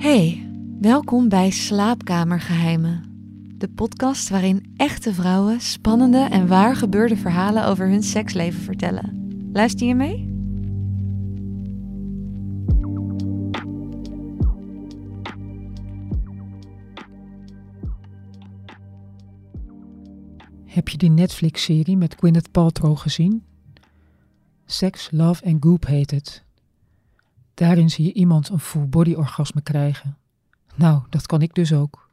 Hey, welkom bij Slaapkamergeheimen. De podcast waarin echte vrouwen spannende en waar gebeurde verhalen over hun seksleven vertellen. Luister je mee? Heb je die Netflix-serie met Gwyneth Paltrow gezien? Sex, Love and Goop heet het. Daarin zie je iemand een full-body orgasme krijgen. Nou, dat kan ik dus ook.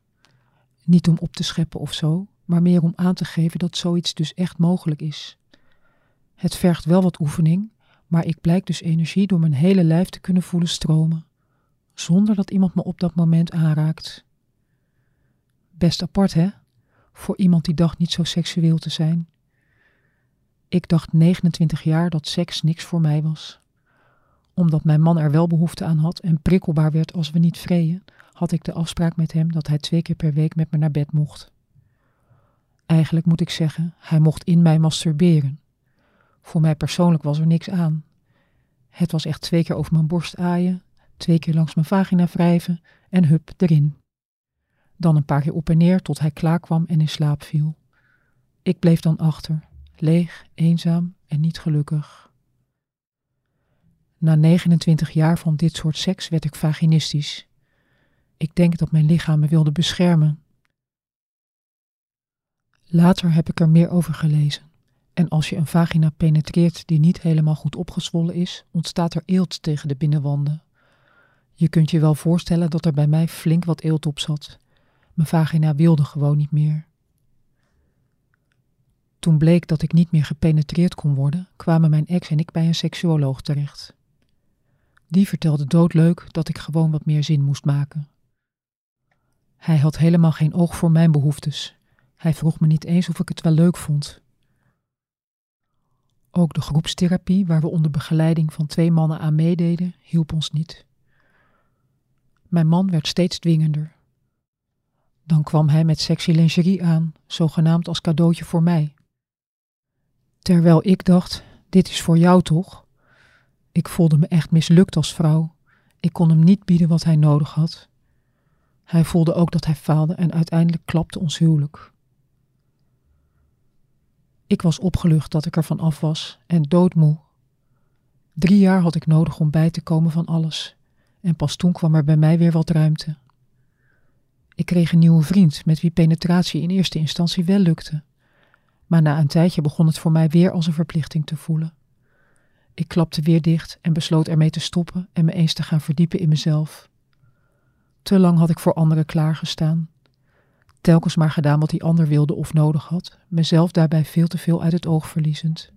Niet om op te scheppen of zo, maar meer om aan te geven dat zoiets dus echt mogelijk is. Het vergt wel wat oefening, maar ik blijk dus energie door mijn hele lijf te kunnen voelen stromen, zonder dat iemand me op dat moment aanraakt. Best apart, hè? Voor iemand die dacht niet zo seksueel te zijn. Ik dacht 29 jaar dat seks niks voor mij was. Omdat mijn man er wel behoefte aan had en prikkelbaar werd als we niet vreeën, had ik de afspraak met hem dat hij twee keer per week met me naar bed mocht. Eigenlijk moet ik zeggen, hij mocht in mij masturberen. Voor mij persoonlijk was er niks aan. Het was echt twee keer over mijn borst aaien, twee keer langs mijn vagina wrijven en hup erin. Dan een paar keer op en neer tot hij klaar kwam en in slaap viel. Ik bleef dan achter, leeg, eenzaam en niet gelukkig. Na 29 jaar van dit soort seks werd ik vaginistisch. Ik denk dat mijn lichaam me wilde beschermen. Later heb ik er meer over gelezen. En als je een vagina penetreert die niet helemaal goed opgezwollen is, ontstaat er eelt tegen de binnenwanden. Je kunt je wel voorstellen dat er bij mij flink wat eelt op zat. Mijn vagina wilde gewoon niet meer. Toen bleek dat ik niet meer gepenetreerd kon worden, kwamen mijn ex en ik bij een seksuoloog terecht. Die vertelde doodleuk dat ik gewoon wat meer zin moest maken. Hij had helemaal geen oog voor mijn behoeftes. Hij vroeg me niet eens of ik het wel leuk vond. Ook de groepstherapie, waar we onder begeleiding van twee mannen aan meededen, hielp ons niet. Mijn man werd steeds dwingender. Dan kwam hij met sexy lingerie aan, zogenaamd als cadeautje voor mij. Terwijl ik dacht, dit is voor jou toch? Ik voelde me echt mislukt als vrouw. Ik kon hem niet bieden wat hij nodig had. Hij voelde ook dat hij faalde en uiteindelijk klapte ons huwelijk. Ik was opgelucht dat ik er van af was en doodmoe. Drie jaar had ik nodig om bij te komen van alles, en pas toen kwam er bij mij weer wat ruimte. Ik kreeg een nieuwe vriend met wie penetratie in eerste instantie wel lukte, maar na een tijdje begon het voor mij weer als een verplichting te voelen. Ik klapte weer dicht en besloot ermee te stoppen en me eens te gaan verdiepen in mezelf. Te lang had ik voor anderen klaargestaan. Telkens maar gedaan wat die ander wilde of nodig had, mezelf daarbij veel te veel uit het oog verliezend.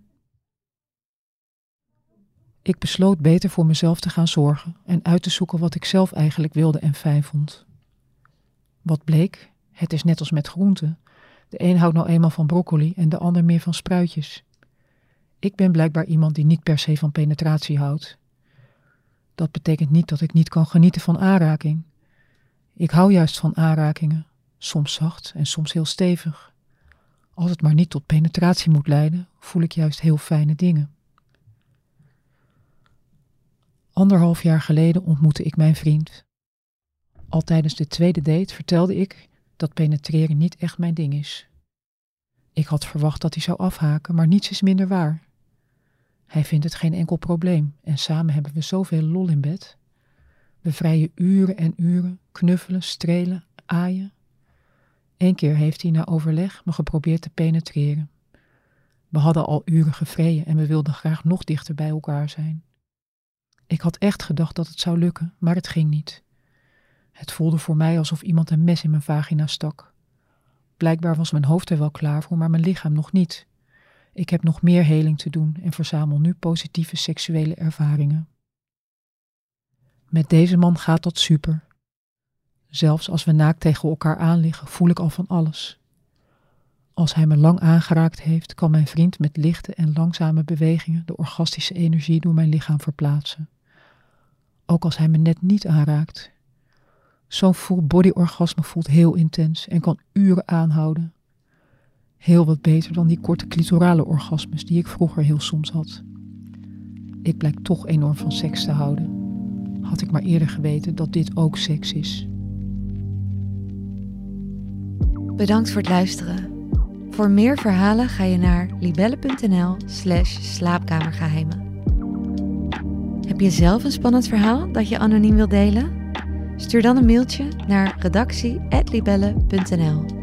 Ik besloot beter voor mezelf te gaan zorgen en uit te zoeken wat ik zelf eigenlijk wilde en fijn vond. Wat bleek, het is net als met groenten. De een houdt nou eenmaal van broccoli en de ander meer van spruitjes. Ik ben blijkbaar iemand die niet per se van penetratie houdt. Dat betekent niet dat ik niet kan genieten van aanraking. Ik hou juist van aanrakingen, soms zacht en soms heel stevig. Als het maar niet tot penetratie moet leiden, voel ik juist heel fijne dingen. Anderhalf jaar geleden ontmoette ik mijn vriend. Al tijdens de tweede date vertelde ik dat penetreren niet echt mijn ding is. Ik had verwacht dat hij zou afhaken, maar niets is minder waar. Hij vindt het geen enkel probleem en samen hebben we zoveel lol in bed. We vrijen uren en uren, knuffelen, strelen, aaien. Eén keer heeft hij na overleg me geprobeerd te penetreren. We hadden al uren gevreden en we wilden graag nog dichter bij elkaar zijn. Ik had echt gedacht dat het zou lukken, maar het ging niet. Het voelde voor mij alsof iemand een mes in mijn vagina stak. Blijkbaar was mijn hoofd er wel klaar voor, maar mijn lichaam nog niet. Ik heb nog meer heling te doen en verzamel nu positieve seksuele ervaringen. Met deze man gaat dat super. Zelfs als we naakt tegen elkaar aanliggen, voel ik al van alles. Als hij me lang aangeraakt heeft, kan mijn vriend met lichte en langzame bewegingen de orgastische energie door mijn lichaam verplaatsen. Ook als hij me net niet aanraakt, Zo'n full body orgasme voelt heel intens en kan uren aanhouden. Heel wat beter dan die korte clitorale orgasmes die ik vroeger heel soms had. Ik blijk toch enorm van seks te houden. had ik maar eerder geweten dat dit ook seks is. Bedankt voor het luisteren. Voor meer verhalen ga je naar libelle.nl/slash slaapkamergeheimen. Heb je zelf een spannend verhaal dat je anoniem wilt delen? Stuur dan een mailtje naar redactie.libelle.nl.